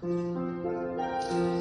嗯。